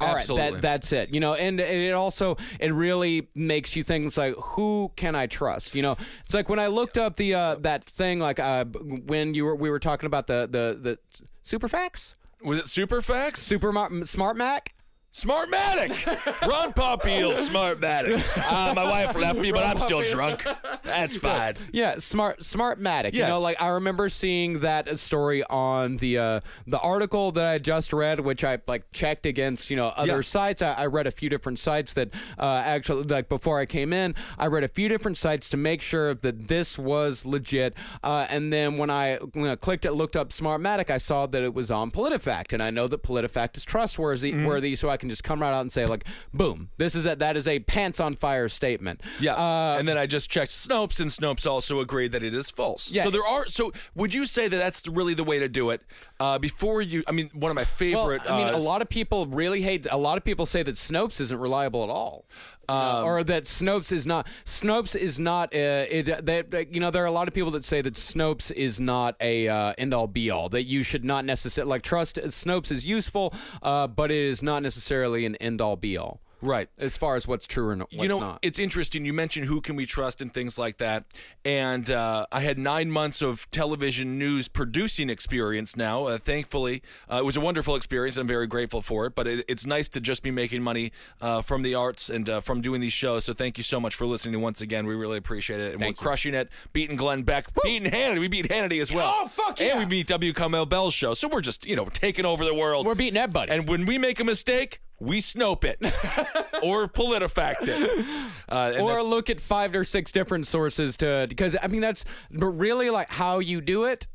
All right, Absolutely. that, that's it. You know, and it also it really makes you think. It's like who can I trust? You know, it's like when I looked up the uh, that thing like uh, when you were we were talking about the the the Superfax, Was it Superfax? Super Mar- Smart Mac. Smartmatic. Ron Popeil, Smartmatic. Uh, my wife left me, but I'm still drunk. That's fine. Yeah, smart Smartmatic. You know, like I remember seeing that story on the uh, the article that I just read, which I like checked against you know other Yeah. sites. I, I read a few different sites that uh, actually like before I came in, I read a few different sites to make sure that this was legit. Uh, and then when I clicked it, looked up Smartmatic, I saw that it was on PolitiFact, and I know that PolitiFact is trustworthy, Mm-hmm. worthy, so I can just come right out and say like, boom, this is a, that is a pants on fire statement. Yeah, Uh, and then I just checked Snopes, and Snopes also agreed that it is false. Yeah. So there are. So would you say that that's really the way to do it? Uh, before you, I mean, one of my favorite. Well, I mean, uh, a lot of people really hate. A lot of people say that Snopes isn't reliable at all, Uh, or that Snopes is not. Snopes is not. Uh, it. They- you know, there are a lot of people that say that Snopes is not a uh, end all be all. That you should not necessarily like trust. Snopes is useful, uh, but it is not necessarily an end all be all. Right. as far as what's true or no- what's you know, not. it's interesting. You mentioned who can we trust and things like that. And uh, I had nine months of television news producing experience now. Uh, thankfully, uh, it was a wonderful experience. I'm very grateful for it. But it, it's nice to just be making money uh, from the arts and uh, from doing these shows. So thank you so much for listening once again. We really appreciate it. And Thank we're you. crushing it, beating Glenn Beck, beating Hannity. We beat Hannity as well. Oh, fuck yeah. And we beat W. Kamau Bell's show. So we're just, you know, taking over the world. We're beating everybody. And when we make a mistake, we snope it or politifact it. Uh, or look at five or six different sources to because I mean that's really like how you do it.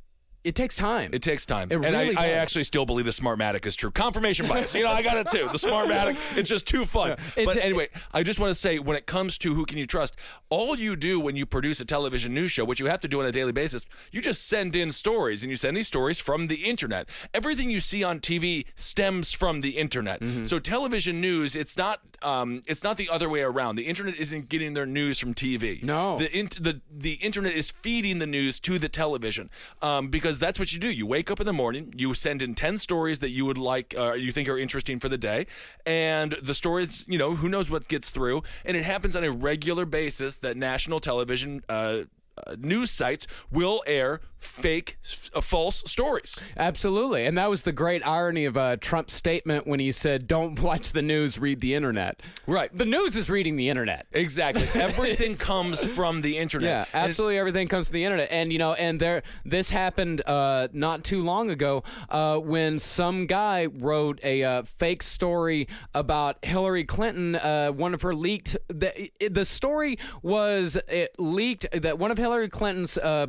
It takes time. It takes time. It and really I, I actually still believe the Smartmatic is true. Confirmation bias. You know, I got it too. The Smartmatic, it's just too fun. but anyway, I just want to say when it comes to who can you trust, all you do when you produce a television news show, which you have to do on a daily basis, you just send in stories and you send these stories from the internet. Everything you see on TV stems from the internet. Mm-hmm. So television news, it's not um, it's not the other way around. The internet isn't getting their news from TV. No. The int- the the internet is feeding the news to the television um, because that's what you do. You wake up in the morning, you send in ten stories that you would like, uh, you think are interesting for the day, and the stories, you know, who knows what gets through, and it happens on a regular basis that national television. Uh, uh, news sites will air fake, uh, false stories. Absolutely. And that was the great irony of uh, Trump's statement when he said, Don't watch the news, read the internet. Right. The news is reading the internet. Exactly. Everything comes from the internet. Yeah, And it- absolutely. Everything comes from the internet, and you know, and there, this happened uh, not too long ago uh, when some guy wrote a uh, fake story about Hillary Clinton. Uh, one of her leaked. The, the story was it leaked that one of Hillary Clinton's. Uh,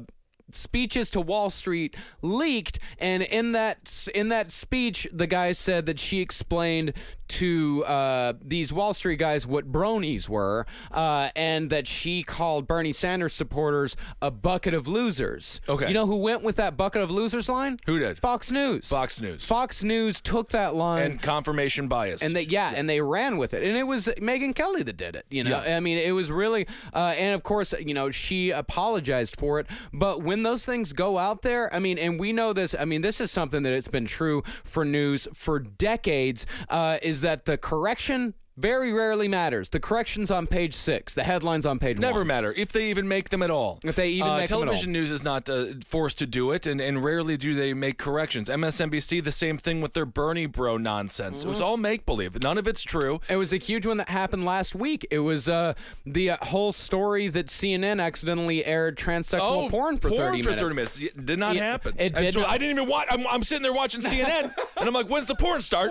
speeches to Wall Street leaked and in that in that speech the guy said that she explained to uh, these Wall Street guys what bronies were uh, and that she called Bernie Sanders supporters a bucket of losers. Okay. You know who went with that bucket of losers line? Who did? Fox News. Fox News. Fox News took that line and confirmation bias. and they yeah, and they ran with it, and it was Megyn Kelly that did it. You know, Yeah. I mean, it was really, uh, and of course, you know, she apologized for it. But when those things go out there, I mean, and we know this. I mean, this is something that it's been true for news for decades. Uh, is that the correction? Very rarely matters. The corrections on page six, the headlines on page one. Never one. matter if they even make them at all. If they even uh, make them at television news is not uh, forced to do it, and, and rarely do they make corrections. MSNBC the same thing with their Bernie Bro nonsense. It was Mm-hmm. all make believe. None of it's true. It was a huge one that happened last week. It was uh, the uh, whole story that CNN accidentally aired transsexual porn for 30 for minutes. 30 minutes. It did not Yeah, happen. it did so not- I didn't even watch. I'm, I'm sitting there watching CNN, and I'm like, when's the porn start?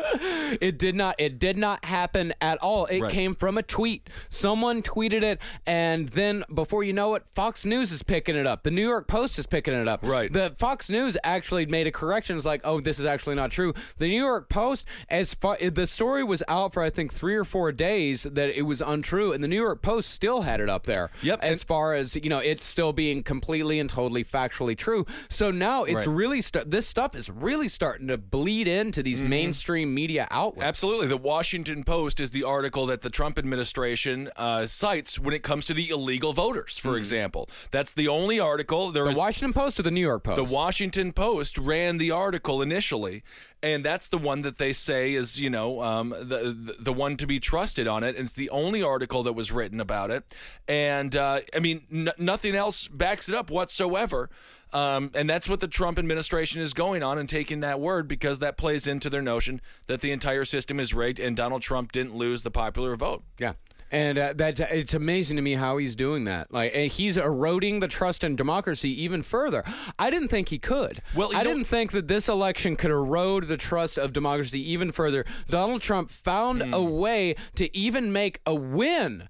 It did not. It did not happen at all. It Right. came from a tweet. Someone tweeted it, and then before you know it, Fox News is picking it up. The New York Post is picking it up. Right. The Fox News actually made a correction. It's like, oh, this is actually not true. The New York Post, as far the story was out for I think three or four days that it was untrue, and the New York Post still had it up there. Yep. As far as you know, it's still being completely and totally factually true. So now it's Right. really st- this stuff is really starting to bleed into these Mm-hmm. mainstream media outlets. Absolutely. The Washington Post is the article that the Trump administration uh, cites when it comes to the illegal voters, for example. That's the only article. There Mm-hmm. The is- Washington Post or the New York Post? The Washington Post ran the article initially, and that's the one that they say is, you know, um, the, the the one to be trusted on it. And it's the only article that was written about it, and uh, I mean, n- nothing else backs it up whatsoever. Um, and that's what the Trump administration is going on and taking that word because that plays into their notion that the entire system is rigged and Donald Trump didn't lose the popular vote. Yeah. And uh, that it's amazing to me how he's doing that. Like, and he's eroding the trust in democracy even further. I didn't think he could. Well, I didn't think that this election could erode the trust of democracy even further. Donald Trump found Hmm. a way to even make a win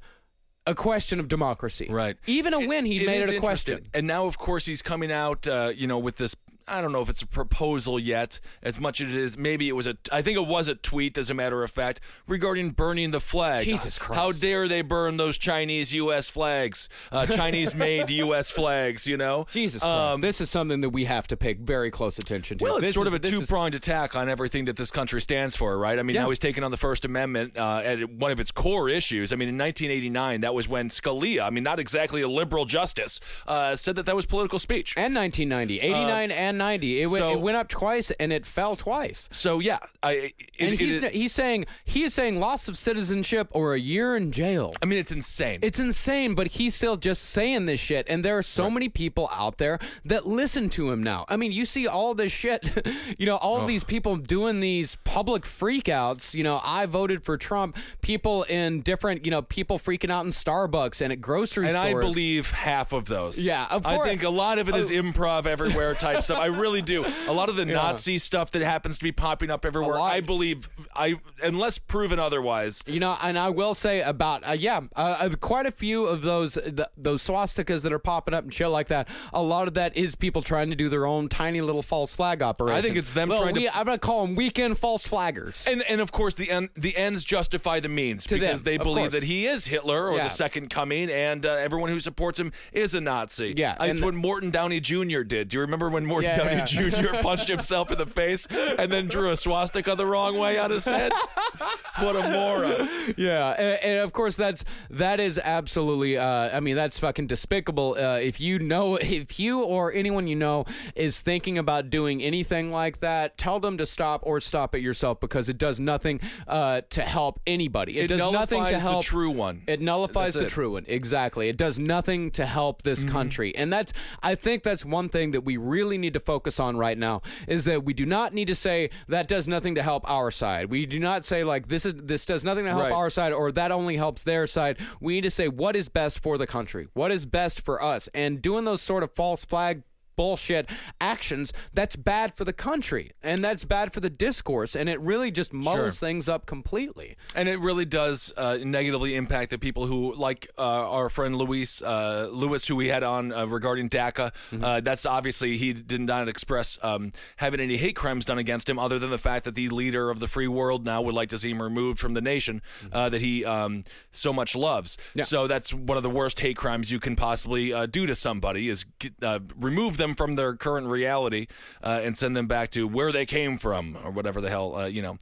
a question of democracy. Right. Even a win, he made it a question. And now, of course, he's coming out, uh, you know, with this. I don't know if it's a proposal yet, as much as it is. Maybe it was a. I think it was a tweet, as a matter of fact, regarding burning the flag. Jesus Christ. How dare they burn those Chinese U.S. flags, uh, Chinese-made U.S. flags? You know, Jesus Christ. Um, this is something that we have to pay very close attention to. well, it's This sort is- of a two-pronged attack on everything that this country stands for, right? I mean, Yeah. now he's taking on the First Amendment uh, at one of its core issues. I mean, in 1989, that was when Scalia, I mean, not exactly a liberal justice, uh, said that that was political speech. And 1990. 89 Uh, and 1090. It, went, So- it went up twice and it fell twice. So yeah, I it, And it he's, is- he's saying he's saying loss of citizenship or a year in jail. I mean, it's insane. It's insane, but he's still just saying this shit. And there are so many people out there that listen to him now. I mean, you see all this shit, you know, all oh. these people doing these public freakouts. You know, I voted for Trump. People in different, you know, people freaking out in Starbucks and at grocery stores. and I believe half of those. Yeah, of course. I think a lot of it is oh. improv everywhere type stuff. I really do. A lot of the Nazi stuff that happens to be popping up everywhere. I believe I unless proven otherwise. You know, and I will say about uh, yeah, uh, uh, quite a few of those th- those swastikas that are popping up and shit like that. A lot of that is people trying to do their own tiny little false flag operation. I think it's them Well, trying to- I'm gonna call them weekend false flaggers. And and of course the end, the ends justify the means because them, they believe that he is Hitler or Yeah. the second coming, and uh, everyone who supports him is a Nazi. Yeah, it's what Morton Downey Jr. did. Do you remember when Morton Yeah, Downey yeah. Jr. punched himself in the face and then drew a swastika the wrong way on his head? what a moron! Yeah, and, and of course that's that is absolutely. Uh, I mean, that's fucking despicable. Uh, if you know, if you or anyone you know is thinking about doing anything like that, tell them to stop or stop it yourself because it does nothing uh, to help anybody. It, It does nothing to nullifies the true one. It nullifies That's the it. true one. Exactly. It does nothing to help this Mm-hmm. country, and that's. I think that's one thing that we really need to focus on right now is that we do not need to say that does nothing to help our side. We do not say like this is this does nothing to help Right. our side or that only helps their side. We need to say what is best for the country, what is best for us, and doing those sort of false flag bullshit actions that's bad for the country and that's bad for the discourse and it really just muddles things up completely And it really does uh, negatively impact the people who, like uh, our friend Luis uh, Lewis, who we had on uh, regarding DACA. Uh, that's obviously he did not express um, having any hate crimes done against him, other than the fact that the leader of the free world now would like to see him removed from the nation uh, that he um, so much loves. So that's one of the worst hate crimes you can possibly uh, do to somebody is uh, remove them from their current reality uh, and send them back to where they came from or whatever the hell uh, you know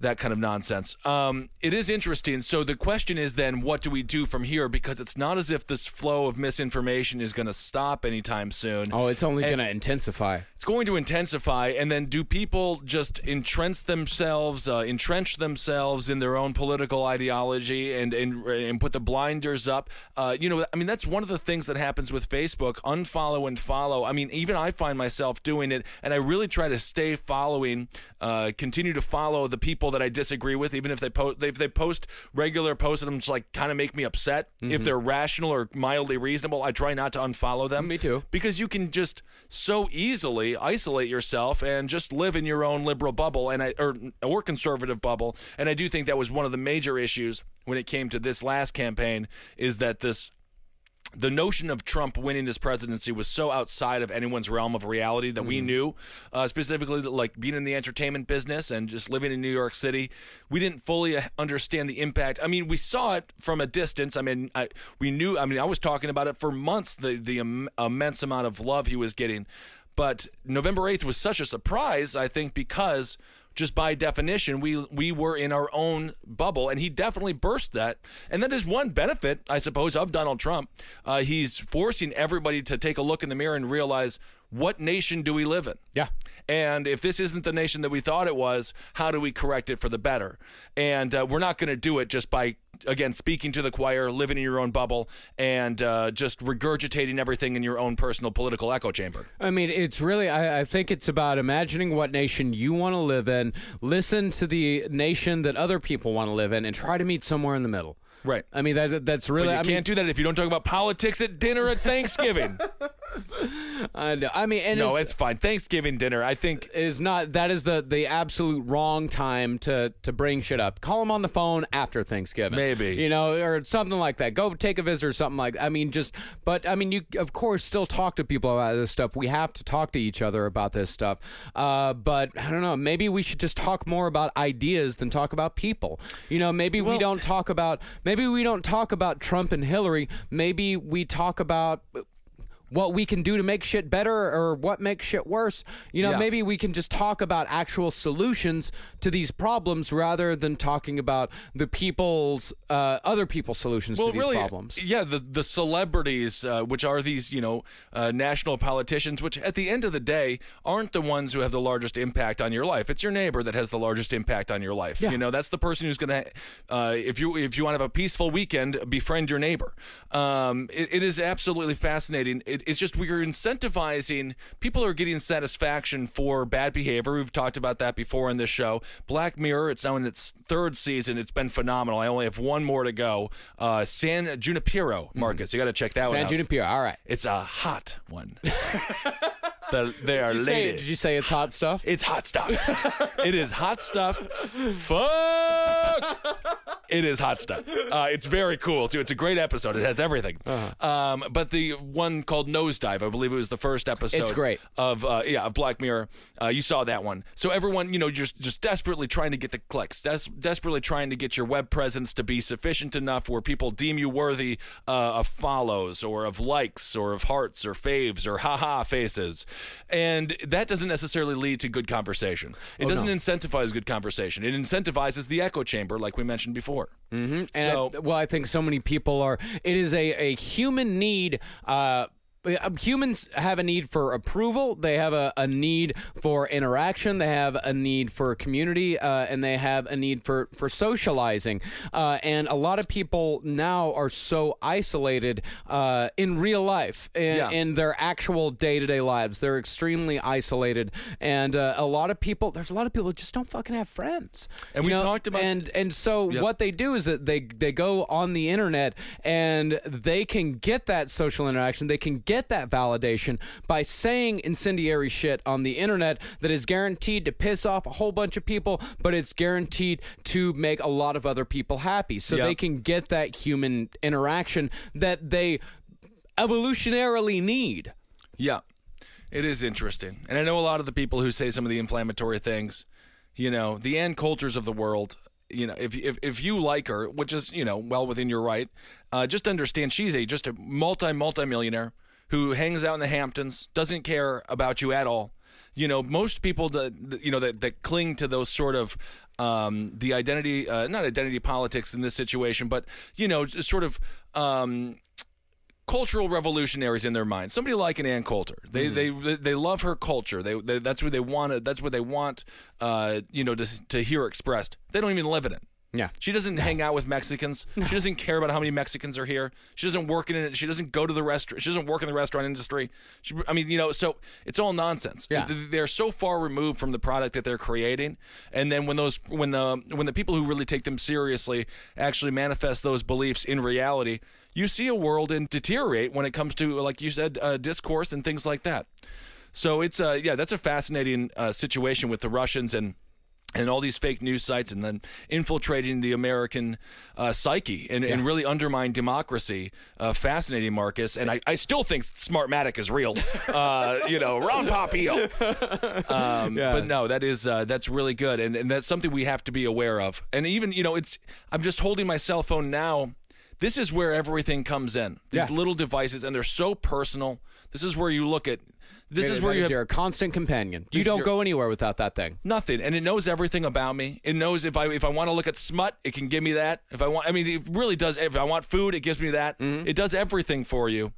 that kind of nonsense. Um, it is interesting. So the question is then, what do we do from here? Because it's not as if this flow of misinformation is going to stop anytime soon. oh it's only going to intensify It's going to intensify, and then do people just entrench themselves, uh, entrench themselves in their own political ideology, and and and put the blinders up? Uh, you know, I mean, that's one of the things that happens with Facebook: unfollow and follow. I mean, even I find myself doing it, and I really try to stay following, uh, continue to follow the people that I disagree with, even if they post if they post regular posts that I'm just like kind of make me upset. If mm-hmm. they're rational or mildly reasonable, I try not to unfollow them. Me too. Because you can just so easily isolate yourself and just live in your own liberal bubble and I or or conservative bubble. And I do think that was one of the major issues when it came to this last campaign is that this the notion of Trump winning this presidency was so outside of anyone's realm of reality that we knew, uh, specifically that, like being in the entertainment business and just living in New York City, we didn't fully uh, understand the impact. I mean, we saw it from a distance. I mean, I, we knew. I mean, I was talking about it for months. The the Im- immense amount of love he was getting, but November eighth was such a surprise. I think because just by definition, we we were in our own bubble, and he definitely burst that. And that is one benefit, I suppose, of Donald Trump. Uh, he's forcing everybody to take a look in the mirror and realize what nation do we live in. Yeah. And if this isn't the nation that we thought it was, how do we correct it for the better? And uh, we're not going to do it just by, again, speaking to the choir, living in your own bubble, and uh, just regurgitating everything in your own personal political echo chamber. I mean, it's really, I, I think it's about imagining what nation you want to live in, listen to the nation that other people want to live in, and try to meet somewhere in the middle. Right. I mean, that that's really, But you I can't mean, do that if you don't talk about politics at dinner at Thanksgiving. I, know. I mean, and no, it's, it's fine. Thanksgiving dinner, I think. is not that is the the absolute wrong time to to bring shit up. Call them on the phone after Thanksgiving, Maybe. you know, or something like that. Go take a visit or something like. I mean, just but I mean, you of course still talk to people about this stuff. We have to talk to each other about this stuff. Uh, but I don't know. Maybe we should just talk more about ideas than talk about people. You know, maybe we don't talk about maybe we don't talk about Trump and Hillary. Maybe we talk about what we can do to make shit better or what makes shit worse. You know, Yeah. maybe we can just talk about actual solutions to these problems rather than talking about the people's uh, other people's solutions to these problems. Yeah, the the celebrities, uh, which are these you know uh, national politicians, which at the end of the day aren't the ones who have the largest impact on your life. It's your neighbor that has the largest impact on your life. Yeah. You know, that's the person who's gonna. Uh, if you if you want to have a peaceful weekend, befriend your neighbor. Um, it, it is absolutely fascinating. It, it's just we're incentivizing people are getting satisfaction for bad behavior. We've talked about that before in this show. Black Mirror, it's now in its third season. It's been phenomenal. I only have one more to go. Uh, San Junipero, Marcus, you got to check that one San. Junipero. All right. It's a hot one. the, they are Did say, did you say it's hot stuff? It's hot stuff. it is hot stuff. Fuck. It is hot stuff. Uh, it's very cool too. It's a great episode. It has everything. Uh-huh. Um, but the one called Nosedive, I believe it was the first episode. It's great. Of uh, yeah, of Black Mirror. Uh, you saw that one. So everyone, you know, just just desperately trying to get the clicks, des- desperately trying to get your web presence to be sufficient enough where people deem you worthy uh, of follows or of likes or of hearts or faves or haha faces, and that doesn't necessarily lead to good conversation. It Oh, doesn't incentivize good conversation. It incentivizes the echo chamber, like we mentioned before. Mm-hmm. And So I, well, I think so many people are. It is a, a human need. Uh, humans have a need for approval. They have a, a need for interaction. They have a need for community, uh, and they have a need for for socializing. Uh, and a lot of people now are so isolated uh, in real life, in, Yeah. in their actual day to day lives. They're extremely isolated, and uh, a lot of people. There's a lot of people that just don't fucking have friends. And we know, talked about- and and so Yep. what they do is that they they go on the internet and they can get that social interaction. They can get that validation by saying incendiary shit on the internet that is guaranteed to piss off a whole bunch of people, but it's guaranteed to make a lot of other people happy. So Yep. they can get that human interaction that they evolutionarily need. Yeah, it is interesting. And I know a lot of the people who say some of the inflammatory things, you know, the Ann Coulters of the world, you know, if, if, if you like her, which is, you know, well within your right, uh, just understand she's a just a multi, multi millionaire who hangs out in the Hamptons, doesn't care about you at all. You know, most people that, you know, that, that cling to those sort of, um, the identity, uh, not identity politics in this situation, but, you know, just sort of, um, cultural revolutionaries in their mind. Somebody like an Ann Coulter. They they they love her culture. They, they that's what they want. That's what they want. Uh, you know, to to hear expressed. They don't even live in it. Yeah. She doesn't hang out with Mexicans. She doesn't care about how many Mexicans are here. She doesn't work in it. She doesn't go to the restaurant. She doesn't work in the restaurant industry. She, I mean, you know, so it's all nonsense. Yeah. They're so far removed from the product that they're creating, and then when those when the when the people who really take them seriously actually manifest those beliefs in reality, you see a world and deteriorate when it comes to, like you said, uh, discourse and things like that. So it's uh, yeah, that's a fascinating uh, situation with the Russians and and all these fake news sites and then infiltrating the American uh, psyche and, and really undermine democracy. Uh, fascinating, Marcus. And I, I still think Smartmatic is real. Uh, you know, Ron Popeil. Um, But no, that is uh, that's really good, and, and that's something we have to be aware of. And even you know, it's I'm just holding my cell phone now. This is where everything comes in. These Yeah. little devices, and they're so personal. This is where you look at. This is where you have your constant companion. You don't your- go anywhere without that thing. Nothing, and it knows everything about me. It knows if I if I want to look at smut, it can give me that. If I want, I mean, it really does. If I want food, it gives me that. Mm-hmm. It does everything for you,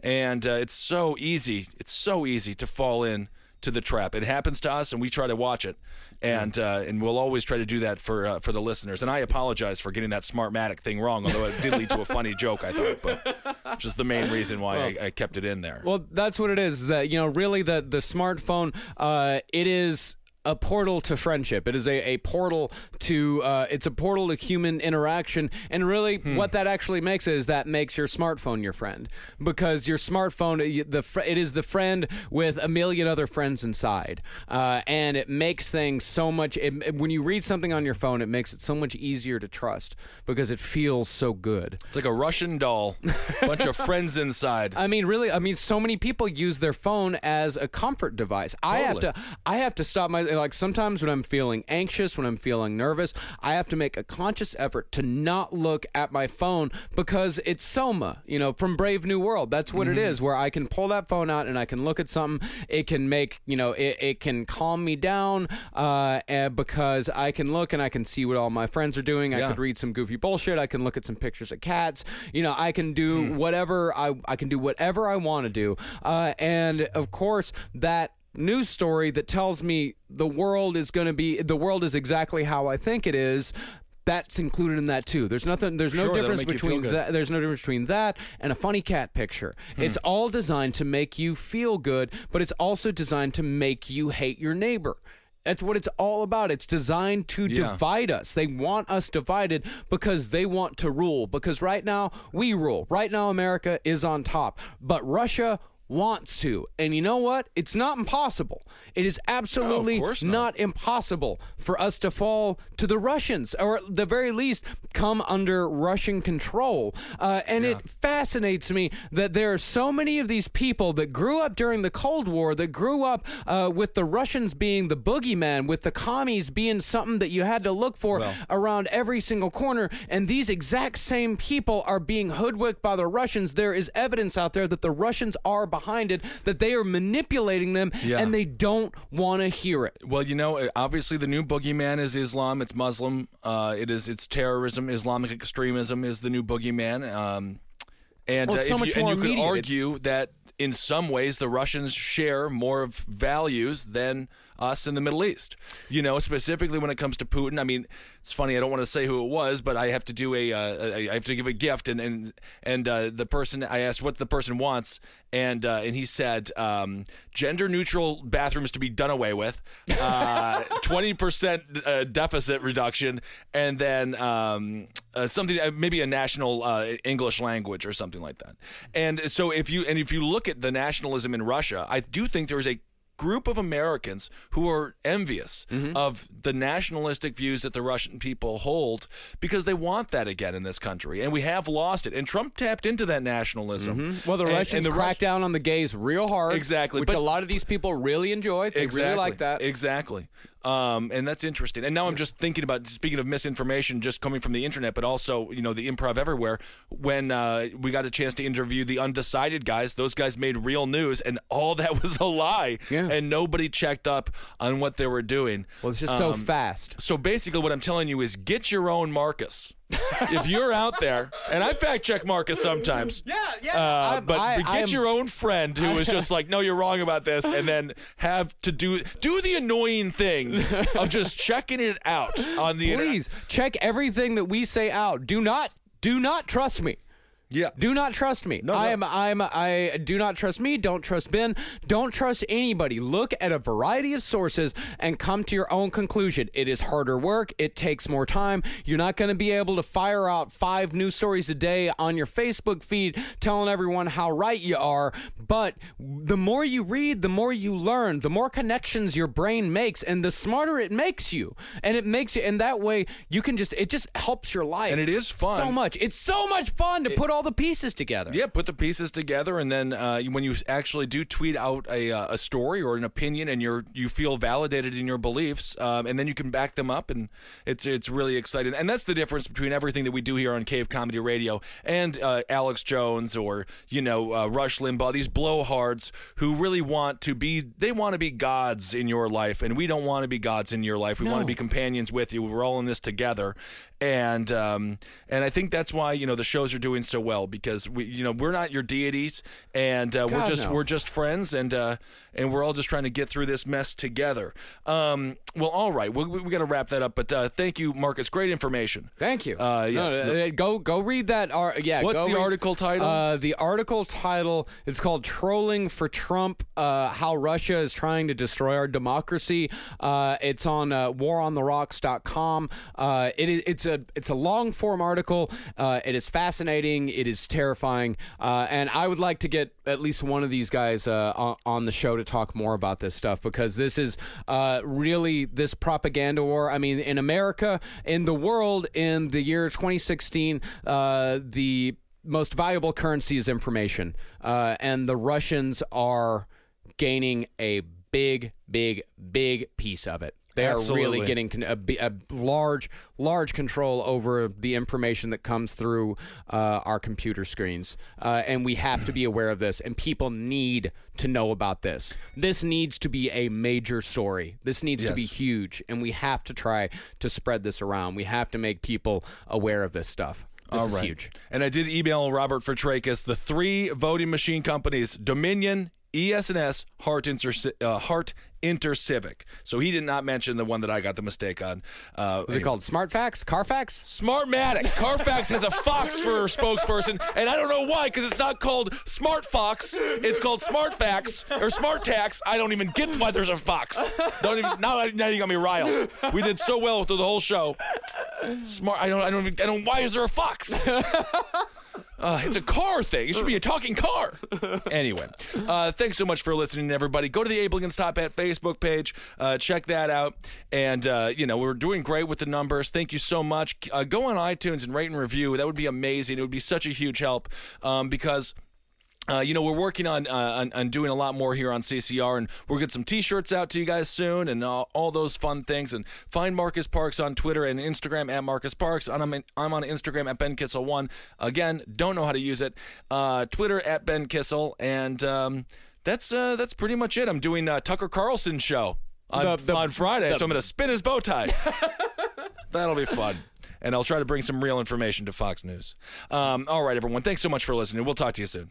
and uh, it's so easy. It's so easy to fall in to the trap. It happens to us, and we try to watch it, and uh, and we'll always try to do that for uh, for the listeners. And I apologize for getting that Smartmatic thing wrong, although it did lead to a funny joke. I thought, but which is the main reason why I, I kept it in there. Well, that's what it is. That you know, really, the the smartphone, uh, it is a portal to friendship. It is a, a portal to uh, it's a portal to human interaction, and really, what that actually makes is that makes your smartphone your friend because your smartphone the fr- it is the friend with a million other friends inside, uh, and it makes things so much. It, it- when you read something on your phone, it makes it so much easier to trust because it feels so good. It's like a Russian doll, bunch of friends inside. I mean, really, I mean, so many people use their phone as a comfort device. I have to, I have to stop my like sometimes when I'm feeling anxious, when I'm feeling nervous, I have to make a conscious effort to not look at my phone because it's Soma, you know, from Brave New World. That's what Mm-hmm. it is, where I can pull that phone out and I can look at something. It can make, you know, it, it can calm me down uh, because I can look and I can see what all my friends are doing. I Yeah. could read some goofy bullshit. I can look at some pictures of cats. You know, I can do Hmm. whatever I, I can do whatever I want to do. Uh, and of course, that news story that tells me the world is going to be the world is exactly how I think it is. That's included in that too. There's nothing. There's no Sure, difference make you feel between that. There's no difference between that and a funny cat picture. Hmm. It's all designed to make you feel good, but it's also designed to make you hate your neighbor. That's what it's all about. It's designed to Yeah. divide us. They want us divided because they want to rule. Because right now, we rule. Right now, America is on top. But Russia wants to. And you know what? It's not impossible. It is absolutely course not. not impossible for us to fall to the Russians, or at the very least, come under Russian control. Uh, and it fascinates me that there are so many of these people that grew up during the Cold War, that grew up uh, with the Russians being the boogeyman, with the commies being something that you had to look for around every single corner. And these exact same people are being hoodwinked by the Russians. There is evidence out there that the Russians are behind it, that they are manipulating them, Yeah. and they don't want to hear it. Well, you know, obviously the new boogeyman is Islam. It's Muslim. Uh, it is it's terrorism. Islamic extremism is the new boogeyman. Um, and Well, uh, so you, and you could argue that in some ways the Russians share more of values than us in the Middle East. You know, specifically when it comes to Putin. I mean, it's funny. I don't want to say who it was, but I have to do a. Uh, I have to give a gift, and and and uh, the person I asked what the person wants, and uh, and he said um, gender neutral bathrooms to be done away with, uh, twenty percent uh, deficit reduction, and then um, uh, something uh, maybe a national uh, English language or something like that. And so if you and if you look at the nationalism in Russia, I do think there's a group of Americans who are envious Mm-hmm. of the nationalistic views that the Russian people hold because they want that again in this country, and we have lost it. And Trump tapped into that nationalism. Well, the And- Russians and the cracked Rus- down on the gays real hard. Exactly, Which but- a lot of these people really enjoy. They exactly. really like that. Exactly. Um, and that's interesting. And now I'm just thinking about speaking of misinformation, just coming from the internet, but also you know the improv everywhere. When uh, we got a chance to interview the undecided guys, those guys made real news, and all that was a lie. Yeah. And nobody checked up on what they were doing. well, it's just so Um, fast. So basically, what I'm telling you is get your own Marcus. If you're out there, and I fact check Marcus sometimes. Yeah, yeah. Uh, but I- get am- your own friend who is just like, no, you're wrong about this, and then have to do do the annoying thing of just checking it out on the internet. Please check everything that we say out. Do not, do not trust me. Yeah. Do not trust me. No, I no. am. I'm. I do not trust me. Don't trust Ben. Don't trust anybody. Look at a variety of sources and come to your own conclusion. It is harder work. It takes more time. You're not going to be able to fire out five news stories a day on your Facebook feed telling everyone how right you are. But the more you read, the more you learn. The more connections your brain makes, and the smarter it makes you. And it makes you. And that way, you can just. It just helps your life. And it is fun. so much. It's so much fun to put all the pieces together. Yeah, put the pieces together, and then uh, when you actually do tweet out a, uh, a story or an opinion, and you're you feel validated in your beliefs, um, and then you can back them up, and it's it's really exciting. And that's the difference between everything that we do here on Cave Comedy Radio and uh, Alex Jones or you know uh, Rush Limbaugh, these blowhards who really want to be they want to be gods in your life, and we don't want to be gods in your life. We want to be companions with you. We're all in this together, and um, and I think that's why you know the shows are doing so well because we you know we're not your deities, and uh, we're God, just no. we're just friends, and uh, and we're all just trying to get through this mess together. Um, well, all right, we, we, we got to wrap that up, but uh, thank you, Marcus. Great information. Thank you. Uh, yes. No, uh, go go read that. Ar- yeah. What's go the read- article title? Uh, the article title is called "Trolling for Trump: uh, How Russia is Trying to Destroy Our Democracy." Uh, it's on uh, WarOnTheRocks.com. Uh, it is it's a it's a long form article. Uh, it is fascinating. It is terrifying, uh, and I would like to get at least one of these guys uh, on, the show to talk more about this stuff because this is uh, really this propaganda war. I mean, in America, in the world, in the year 2016, uh, the most valuable currency is information, uh, and the Russians are gaining a big, big, big piece of it. They are really getting a, a large, large control over the information that comes through uh, our computer screens, uh, and we have to be aware of this. And people need to know about this. This needs to be a major story. This needs to be huge, and we have to try to spread this around. We have to make people aware of this stuff. This All is right. huge. And I did email Robert Fitrakis the three voting machine companies: Dominion, ES&S, Hart, Inter- uh, Hart InterCivic. So he did not mention the one that I got the mistake on. Uh, Is it called SmartFax? Carfax? Smartmatic. Carfax has a Fox for a spokesperson, and I don't know why, because it's not called Smart Fox. It's called Smart Fax or Smart Tax. I don't even get why there's a Fox. Don't even now. Now you got me riled. We did so well through the whole show. Smart. I don't. I don't. Even, I don't. Why is there a Fox? Uh, it's a car thing. It should be a talking car. anyway, uh, thanks so much for listening, everybody. Go to the Abe Lincoln's Top Hat Facebook page. Uh, check that out. And, uh, you know, we're doing great with the numbers. Thank you so much. Uh, go on iTunes and rate and review. That would be amazing. It would be such a huge help um, because. Uh, you know, we're working on, uh, on on doing a lot more here on CCR, and we'll get some T-shirts out to you guys soon, and all, all those fun things. And find Marcus Parks on Twitter and Instagram at Marcus Parks. I'm, I'm on Instagram at Ben Kissel One. Again, don't know how to use it. Uh, Twitter at Ben Kissel, and um, that's uh, that's pretty much it. I'm doing uh, Tucker Carlson show on, The- the- on Friday, the- so I'm going to spin his bow tie. That'll be fun. And I'll try to bring some real information to Fox News. Um, all right, everyone. Thanks so much for listening. We'll talk to you soon.